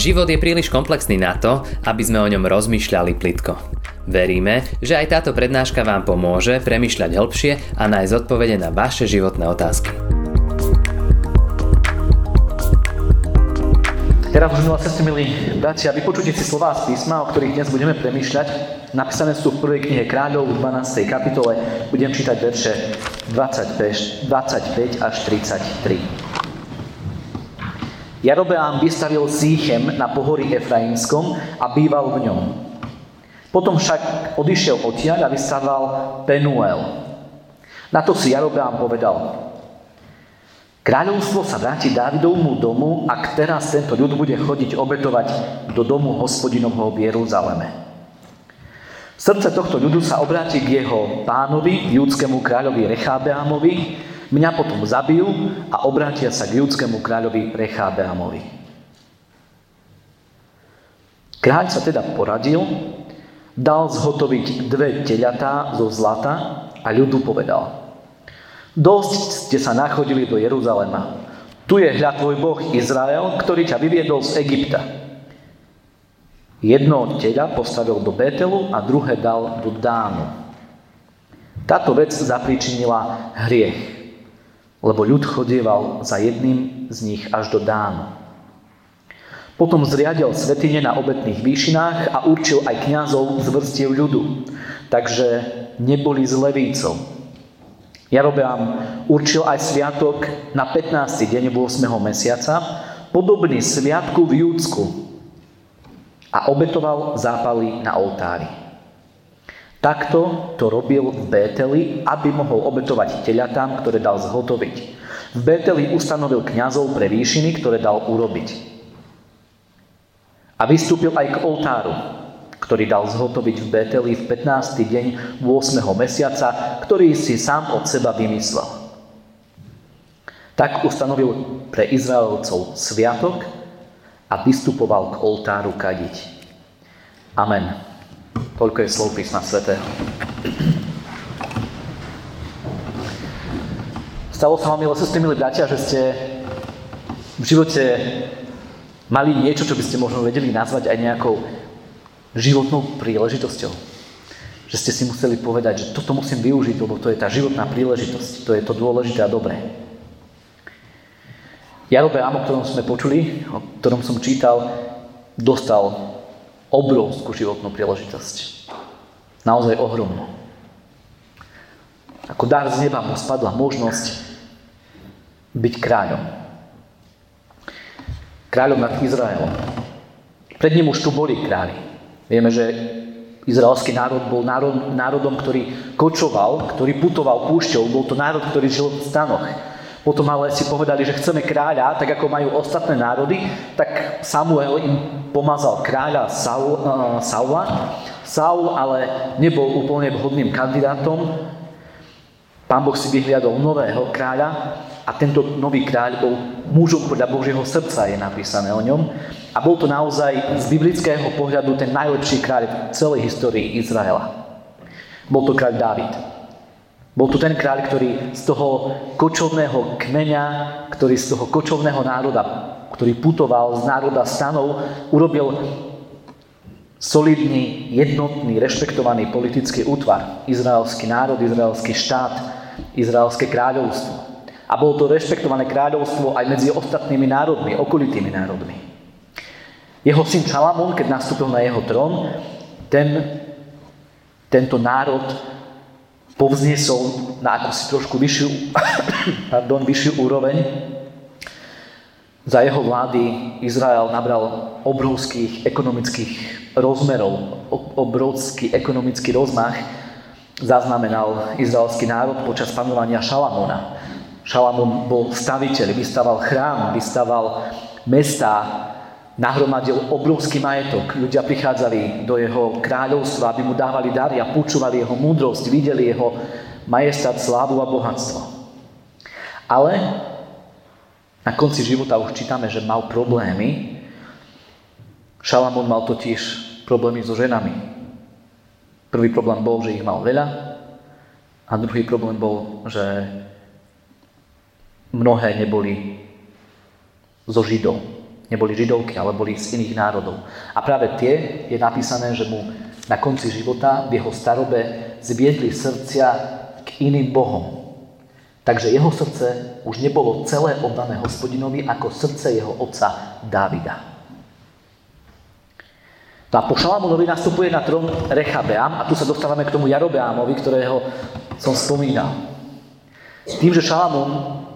Život je príliš komplexný na to, aby sme o ňom rozmýšľali plitko. Veríme, že aj táto prednáška vám pomôže premyšľať hĺbšie a nájsť odpovede na vaše životné otázky. Teraz už, sestry, milí bratia, vypočujte si slová z písma, o ktorých dnes budeme premýšľať. Napísané sú v prvej knihe kráľov v 12. kapitole. Budem čítať verše 25, 25 až 33. Jarobeám vystavil Sýchem na pohorí Efraimskom a býval v ňom. Potom však odišiel odtiaľ a vystaval Penuel. Na to si Jarobeám povedal, Kráľovstvo sa vráti Dávidovmu domu, ak teraz tento ľud bude chodiť obetovať do domu hospodinovho v Jeruzaleme. Srdce tohto ľudu sa obráti k jeho pánovi, judskému kráľovi Rechábeámovi, Mňa potom zabijú a obrátia sa k judskému kráľovi Rechábeamovi. Kráľ sa teda poradil, dal zhotoviť dve teľatá zo zlata a ľudu povedal. Dosť ste sa nachodili do Jeruzalema. Tu je hľad tvoj Boh Izrael, ktorý ťa vyviedol z Egypta. Jedno teľa postavil do Betelu a druhé dal do Dánu. Táto vec zapríčinila hriech lebo ľud chodieval za jedným z nich až do Dánu. Potom zriadil svetine na obetných výšinách a určil aj kňazov z vrstiev ľudu, takže neboli z levícov. Jarobeam určil aj sviatok na 15. deň 8. mesiaca, podobný sviatku v Júdsku a obetoval zápaly na oltári. Takto to robil v Bételi, aby mohol obetovať teľatám, ktoré dal zhotoviť. V Bételi ustanovil kňazov pre výšiny, ktoré dal urobiť. A vystúpil aj k oltáru, ktorý dal zhotoviť v Bételi v 15. deň 8. mesiaca, ktorý si sám od seba vymyslel. Tak ustanovil pre Izraelcov sviatok a vystupoval k oltáru kadiť. Amen. Toľko je slov písma svätého. Stalo sa vám, sestry, milí bratia, že ste v živote mali niečo, čo by ste možno vedeli nazvať aj nejakou životnou príležitosťou. Že ste si museli povedať, že toto musím využiť, lebo to je tá životná príležitosť, to je to dôležité a dobré. Jarobeám, o ktorom sme počuli, o ktorom som čítal, dostal obrovskú životnú príležitosť. Naozaj ohromnú. Ako dar z neba mu spadla možnosť byť kráľom. Kráľom nad Izraelom. Pred ním už tu boli králi. Vieme, že izraelský národ bol národ, národom, ktorý kočoval, ktorý putoval púšťou. Bol to národ, ktorý žil v stanoch. Potom ale si povedali, že chceme kráľa, tak ako majú ostatné národy, tak Samuel im pomazal kráľa Saul, uh, Saula. Saul ale nebol úplne vhodným kandidátom. Pán Boh si vyhliadol nového kráľa a tento nový kráľ bol mužom podľa Božieho srdca, je napísané o ňom. A bol to naozaj z biblického pohľadu ten najlepší kráľ v celej histórii Izraela. Bol to kráľ Dávid. Bol tu ten kráľ, ktorý z toho kočovného kmeňa, ktorý z toho kočovného národa, ktorý putoval z národa stanov, urobil solidný, jednotný, rešpektovaný politický útvar. Izraelský národ, izraelský štát, izraelské kráľovstvo. A bolo to rešpektované kráľovstvo aj medzi ostatnými národmi, okolitými národmi. Jeho syn Šalamón, keď nastúpil na jeho trón, ten, tento národ povzniesol na akúsi trošku vyššiu, pardon, vyššiu úroveň. Za jeho vlády Izrael nabral obrovských ekonomických rozmerov, obrovský ekonomický rozmach zaznamenal izraelský národ počas panovania Šalamóna. Šalamón bol staviteľ, vystaval chrám, vystaval mesta, nahromadil obrovský majetok. Ľudia prichádzali do jeho kráľovstva, aby mu dávali dary a počúvali jeho múdrosť, videli jeho majestát, slávu a bohatstvo. Ale na konci života už čítame, že mal problémy. Šalamón mal totiž problémy so ženami. Prvý problém bol, že ich mal veľa a druhý problém bol, že mnohé neboli zo Židov Neboli židovky, ale boli z iných národov. A práve tie je napísané, že mu na konci života v jeho starobe zviedli srdcia k iným bohom. Takže jeho srdce už nebolo celé oddané hospodinovi ako srdce jeho otca Dávida. No a po Šalamúnovi nastupuje na trón Rechabeam a tu sa dostávame k tomu Jarobeamovi, ktorého som spomínal. Tým, že Šalamún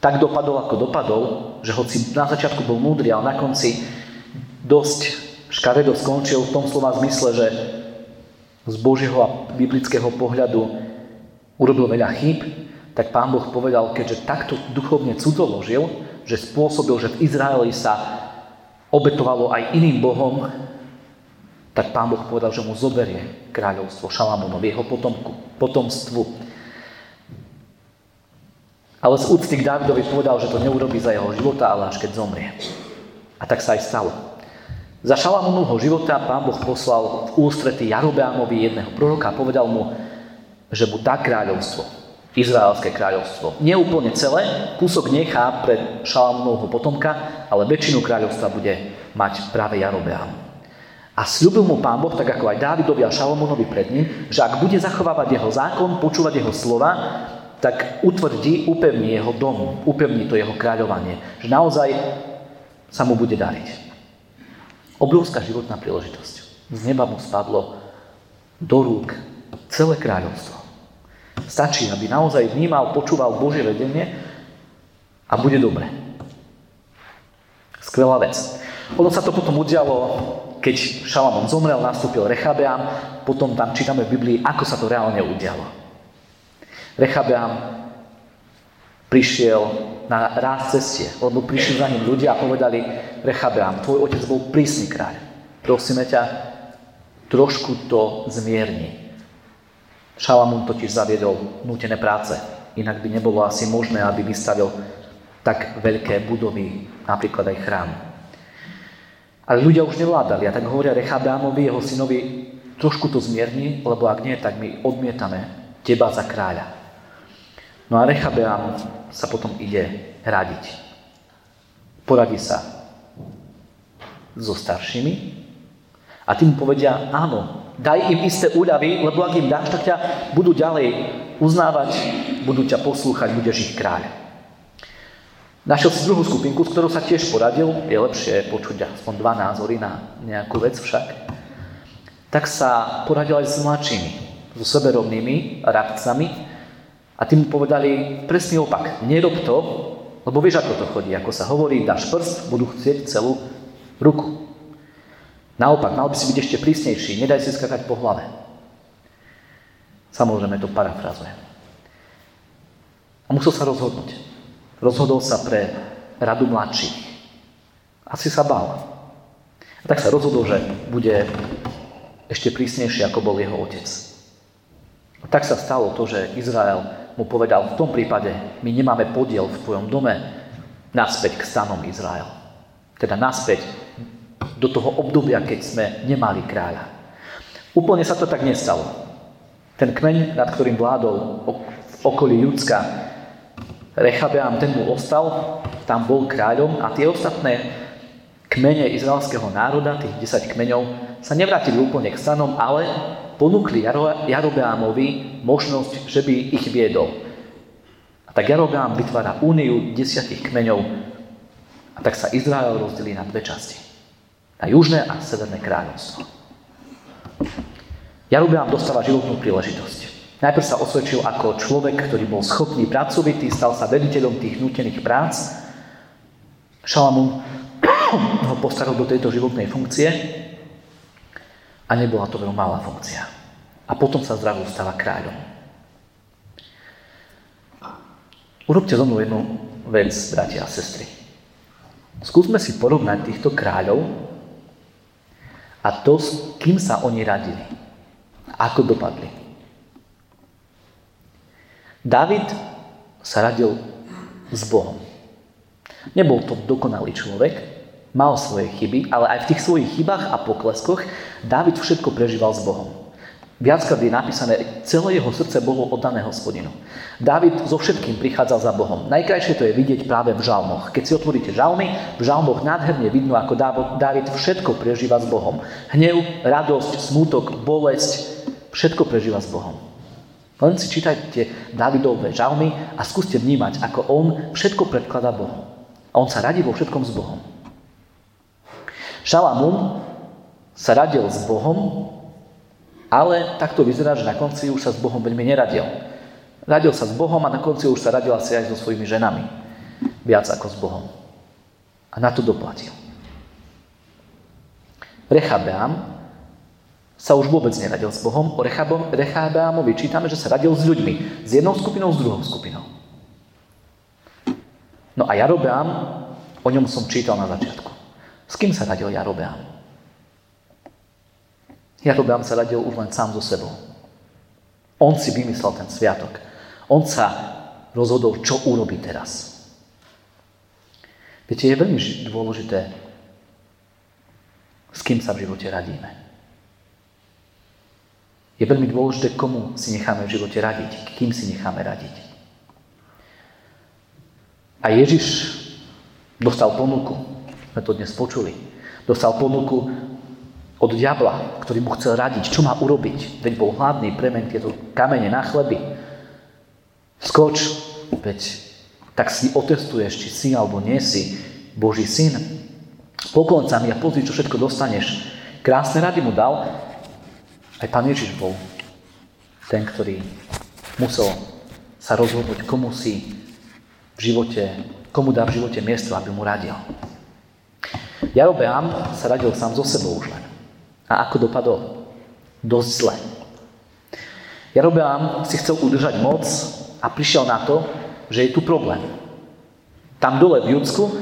tak dopadol, ako dopadol, že hoci na začiatku bol múdry, ale na konci dosť škaredo skončil v tom slova zmysle, že z Božieho a biblického pohľadu urobil veľa chýb, tak pán Boh povedal, keďže takto duchovne cudzoložil, že spôsobil, že v Izraeli sa obetovalo aj iným bohom, tak pán Boh povedal, že mu zoberie kráľovstvo Šalamónovi, jeho potomku, potomstvu ale z úcty k Dávidovi povedal, že to neurobí za jeho života, ale až keď zomrie. A tak sa aj stalo. Za Šalamúnovho života pán Boh poslal v ústrety Jarobeamovi jedného proroka a povedal mu, že mu dá kráľovstvo, Izraelské kráľovstvo. Nie úplne celé, kúsok nechá pre Šalamúnovho potomka, ale väčšinu kráľovstva bude mať práve Jarobeam. A slúbil mu pán Boh, tak ako aj Dávidovi a Šalomónovi pred ním, že ak bude zachovávať jeho zákon, počúvať jeho slova, tak utvrdí, upevní jeho dom, upevní to jeho kráľovanie. Že naozaj sa mu bude dariť. Obrovská životná príležitosť. Z neba mu spadlo do rúk celé kráľovstvo. Stačí, aby naozaj vnímal, počúval Božie vedenie a bude dobre. Skvelá vec. Ono sa to potom udialo, keď Šalamón zomrel, nastúpil Rechabeam, potom tam čítame v Biblii, ako sa to reálne udialo. Rechabeam prišiel na ráz cestie, lebo prišli za ním ľudia a povedali Rechabeam, tvoj otec bol prísny kráľ. Prosíme ťa, trošku to zmierni. Šalamún totiž zaviedol nútené práce, inak by nebolo asi možné, aby vystavil tak veľké budovy, napríklad aj chrám. Ale ľudia už nevládali a tak hovoria Rechabeamovi, jeho synovi, trošku to zmierni, lebo ak nie, tak my odmietame teba za kráľa. No a Rechabeam sa potom ide radiť. Poradí sa so staršími a tým povedia, áno, daj im isté úľavy, lebo ak im dáš, tak ťa budú ďalej uznávať, budú ťa poslúchať, budeš ich kráľ. Našiel si druhú skupinku, s ktorou sa tiež poradil, je lepšie počuť aspoň dva názory na nejakú vec však, tak sa poradil aj s mladšími, so seberovnými radcami, a tí mu povedali presný opak. Nerob to, lebo vieš, ako to chodí. Ako sa hovorí, dáš prst, budú chcieť celú ruku. Naopak, mal by si byť ešte prísnejší. Nedaj si skakať po hlave. Samozrejme to parafrazujem. A musel sa rozhodnúť. Rozhodol sa pre radu mladších. Asi sa bál. A tak sa rozhodol, že bude ešte prísnejší, ako bol jeho otec. A tak sa stalo to, že Izrael mu povedal, v tom prípade my nemáme podiel v tvojom dome naspäť k stanom Izrael. Teda naspäť do toho obdobia, keď sme nemali kráľa. Úplne sa to tak nestalo. Ten kmeň, nad ktorým vládol v okolí Judska, Rechabeam, ten mu ostal, tam bol kráľom a tie ostatné kmene izraelského národa, tých 10 kmeňov, sa nevrátili úplne k stanom, ale ponúkli Jarobeámovi možnosť, že by ich viedol. A tak Jarobeám vytvára úniu desiatich kmeňov a tak sa Izrael rozdelí na dve časti. Na južné a severné kráľovstvo. Jarobeám dostáva životnú príležitosť. Najprv sa osvedčil ako človek, ktorý bol schopný, pracovitý, stal sa vediteľom tých nutených prác. Šalamún ho postaral do tejto životnej funkcie a nebola to veľmi malá funkcia. A potom sa zrazu stala kráľom. Urobte zo mnou jednu vec, bratia a sestry. Skúsme si porovnať týchto kráľov a to, s kým sa oni radili. Ako dopadli. David sa radil s Bohom. Nebol to dokonalý človek, mal svoje chyby, ale aj v tých svojich chybách a pokleskoch Dávid všetko prežíval s Bohom. Viackrát je napísané, celé jeho srdce bolo oddané hospodinu. Dávid so všetkým prichádzal za Bohom. Najkrajšie to je vidieť práve v žalmoch. Keď si otvoríte žalmy, v žalmoch nádherne vidno, ako Dávid všetko prežíva s Bohom. Hnev, radosť, smútok, bolesť, všetko prežíva s Bohom. Len si čítajte Davidové žalmy a skúste vnímať, ako on všetko predkladá Bohu. A on sa radí vo všetkom s Bohom. Šalamún sa radil s Bohom ale takto vyzerá, že na konci už sa s Bohom veľmi neradil. Radil sa s Bohom a na konci už sa radil asi aj so svojimi ženami. Viac ako s Bohom. A na to doplatil. Rechabeam sa už vôbec neradil s Bohom. O Rechabeamovi čítame, že sa radil s ľuďmi. S jednou skupinou, s druhou skupinou. No a Jarobeam, o ňom som čítal na začiatku. S kým sa radil Jarobeam? Jarobeam sa radil už len sám so sebou. On si vymyslel ten sviatok. On sa rozhodol, čo urobí teraz. Viete, je veľmi dôležité, s kým sa v živote radíme. Je veľmi dôležité, komu si necháme v živote radiť, kým si necháme radiť. A Ježiš dostal ponuku, sme to dnes počuli, dostal ponuku od diabla, ktorý mu chcel radiť, čo má urobiť. Veď bol hladný, premen tieto kamene na chleby. Skoč, veď tak si otestuješ, či si alebo nie si Boží syn. Poklon sa mi a pozri, čo všetko dostaneš. Krásne rady mu dal. Aj pán Ježiš bol ten, ktorý musel sa rozhodnúť, komu si v živote, komu dá v živote miesto, aby mu radil. Jarobeam sa radil sám so sebou už len. A ako dopadol? Dosť zle. Jarobeám si chcel udržať moc a prišiel na to, že je tu problém. Tam dole v Judsku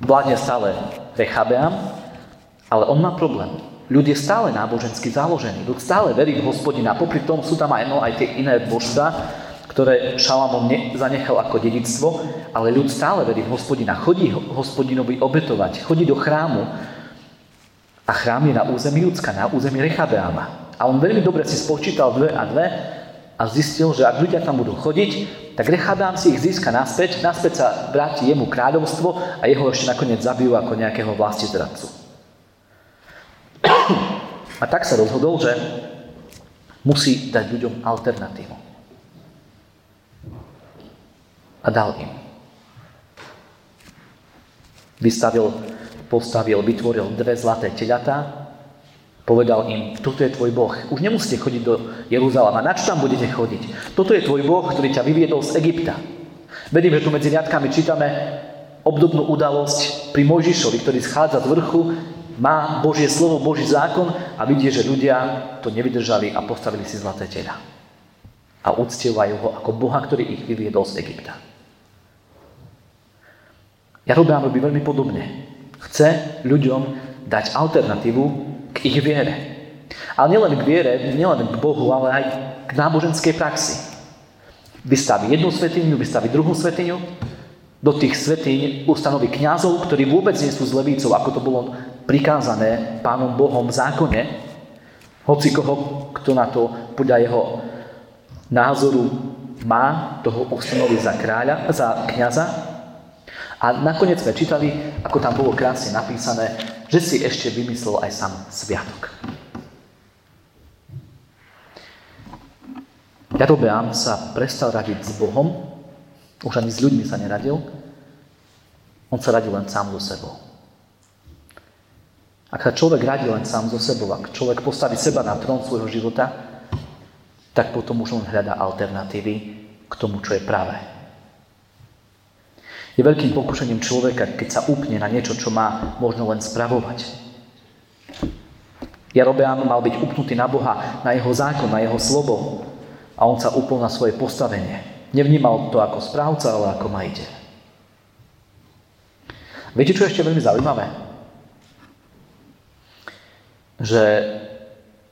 vládne stále Rechabeam, ale on má problém. Ľud je stále nábožensky založený. Ľud stále verí v hospodina. Popri tom sú tam aj, no, aj tie iné božstva, ktoré Šalamón zanechal ako dedictvo, ale ľud stále verí v hospodina. Chodí hospodinovi obetovať, chodí do chrámu, a chrám je na území Judska, na území Rechabeáma. A on veľmi dobre si spočítal dve a dve a zistil, že ak ľudia tam budú chodiť, tak Rechabeám si ich získa naspäť, naspäť sa vráti jemu kráľovstvo a jeho ešte nakoniec zabijú ako nejakého vlasti zradcu. A tak sa rozhodol, že musí dať ľuďom alternatívu. A dal im. Vystavil postavil, vytvoril dve zlaté teľatá, povedal im, toto je tvoj Boh. Už nemusíte chodiť do Jeruzalema. Na čo tam budete chodiť? Toto je tvoj Boh, ktorý ťa vyviedol z Egypta. Vedím, že tu medzi riadkami čítame obdobnú udalosť pri Mojžišovi, ktorý schádza z vrchu, má Božie slovo, Boží zákon a vidí, že ľudia to nevydržali a postavili si zlaté tela. A uctievajú ho ako Boha, ktorý ich vyviedol z Egypta. Ja robím robí veľmi podobne. Chce ľuďom dať alternatívu k ich viere. Ale nielen k viere, nielen k Bohu, ale aj k náboženskej praxi. Vystaví jednu svetiňu, vystaví druhú svetiňu, do tých svetyň ustanoví kňazov, ktorí vôbec nie sú z levícov, ako to bolo prikázané pánom Bohom v zákone, hoci koho, kto na to podľa jeho názoru má, toho ustanoví za kráľa, za kňaza, a nakoniec sme čítali, ako tam bolo krásne napísané, že si ešte vymyslel aj sám sviatok. Jarobeam sa prestal radiť s Bohom, už ani s ľuďmi sa neradil, on sa radil len sám so sebou. Ak sa človek radí len sám so sebou, ak človek postaví seba na trón svojho života, tak potom už on hľadá alternatívy k tomu, čo je práve. Je veľkým pokušením človeka, keď sa upne na niečo, čo má možno len spravovať. Jarobeán mal byť upnutý na Boha, na jeho zákon, na jeho slovo a on sa upol na svoje postavenie. Nevnímal to ako správca, ale ako majiteľ. Viete, čo je ešte veľmi zaujímavé? Že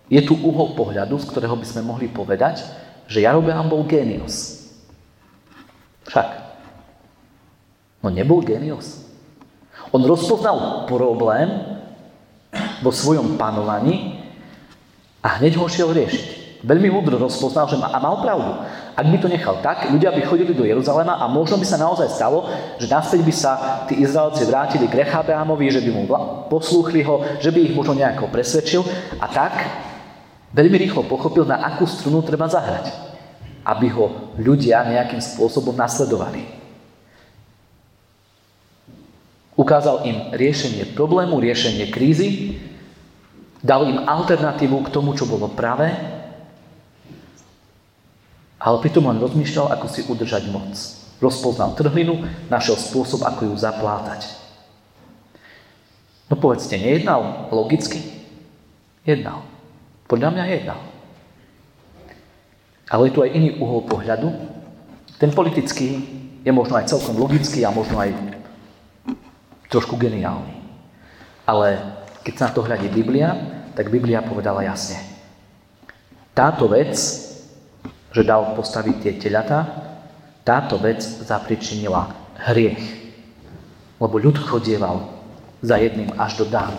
je tu uhol pohľadu, z ktorého by sme mohli povedať, že Jarobeán bol génius. Však. No nebol genius. On rozpoznal problém vo svojom panovaní A hneď ho šiel riešiť. Veľmi múdro rozpoznal, že má, a mal pravdu. Ak by to nechal tak, ľudia by chodili do Jeruzalema a možno by sa naozaj stalo, že naspäť by sa tí Izraelci vrátili k Rechabeamovi, že by mu poslúchli ho, že by ich možno nejako presvedčil a tak veľmi rýchlo pochopil, na akú strunu treba zahrať, aby ho ľudia nejakým spôsobom nasledovali. Ukázal im riešenie problému, riešenie krízy, dal im alternatívu k tomu, čo bolo pravé ale pritom len rozmýšľal, ako si udržať moc. Rozpoznal trhlinu, našiel spôsob, ako ju zaplátať. No povedzte, nejednal logicky? Jednal. Podľa mňa jednal. Ale je tu aj iný uhol pohľadu. Ten politický je možno aj celkom logický a možno aj trošku geniálny. Ale keď sa na to hľadí Biblia, tak Biblia povedala jasne. Táto vec že dal postaviť tie teľatá, táto vec zapričinila hriech. Lebo ľud chodieval za jedným až do dánu.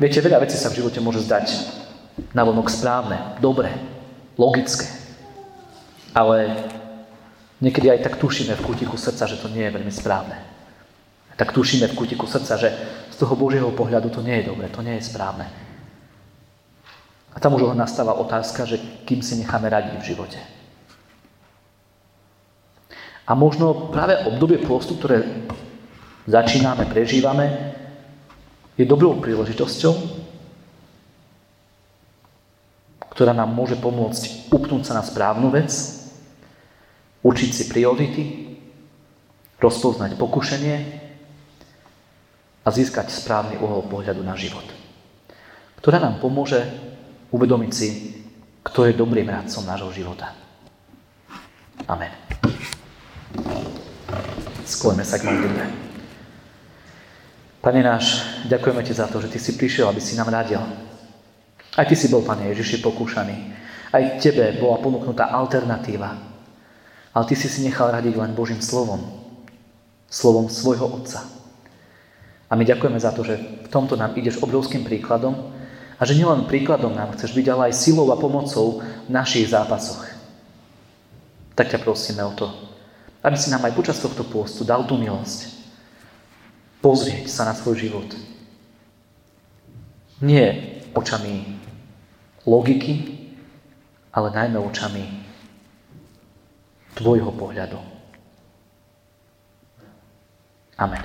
Viete, veľa vecí sa v živote môže zdať navonok správne, dobré, logické. Ale niekedy aj tak tušíme v kútiku srdca, že to nie je veľmi správne. Tak tušíme v kútiku srdca, že z toho Božieho pohľadu to nie je dobré, to nie je správne. A tam už nastáva otázka, že kým si necháme radiť v živote. A možno práve obdobie postu, ktoré začíname, prežívame, je dobrou príležitosťou, ktorá nám môže pomôcť upnúť sa na správnu vec, učiť si priority, rozpoznať pokušenie a získať správny uhol pohľadu na život, ktorá nám pomôže uvedomiť si, kto je dobrým radcom nášho života. Amen. Skloňme sa k modlitbe. Pane náš, ďakujeme Ti za to, že Ty si prišiel, aby si nám radil. Aj Ty si bol, Pane Ježiši, pokúšaný. Aj Tebe bola ponúknutá alternatíva. Ale Ty si si nechal radiť len Božím slovom. Slovom svojho Otca. A my ďakujeme za to, že v tomto nám ideš obrovským príkladom, a že nielen príkladom nám chceš byť, ale aj silou a pomocou v našich zápasoch. Tak ťa prosíme o to, aby si nám aj počas tohto pôstu dal tú milosť. Pozrieť sa na svoj život. Nie očami logiky, ale najmä očami tvojho pohľadu. Amen.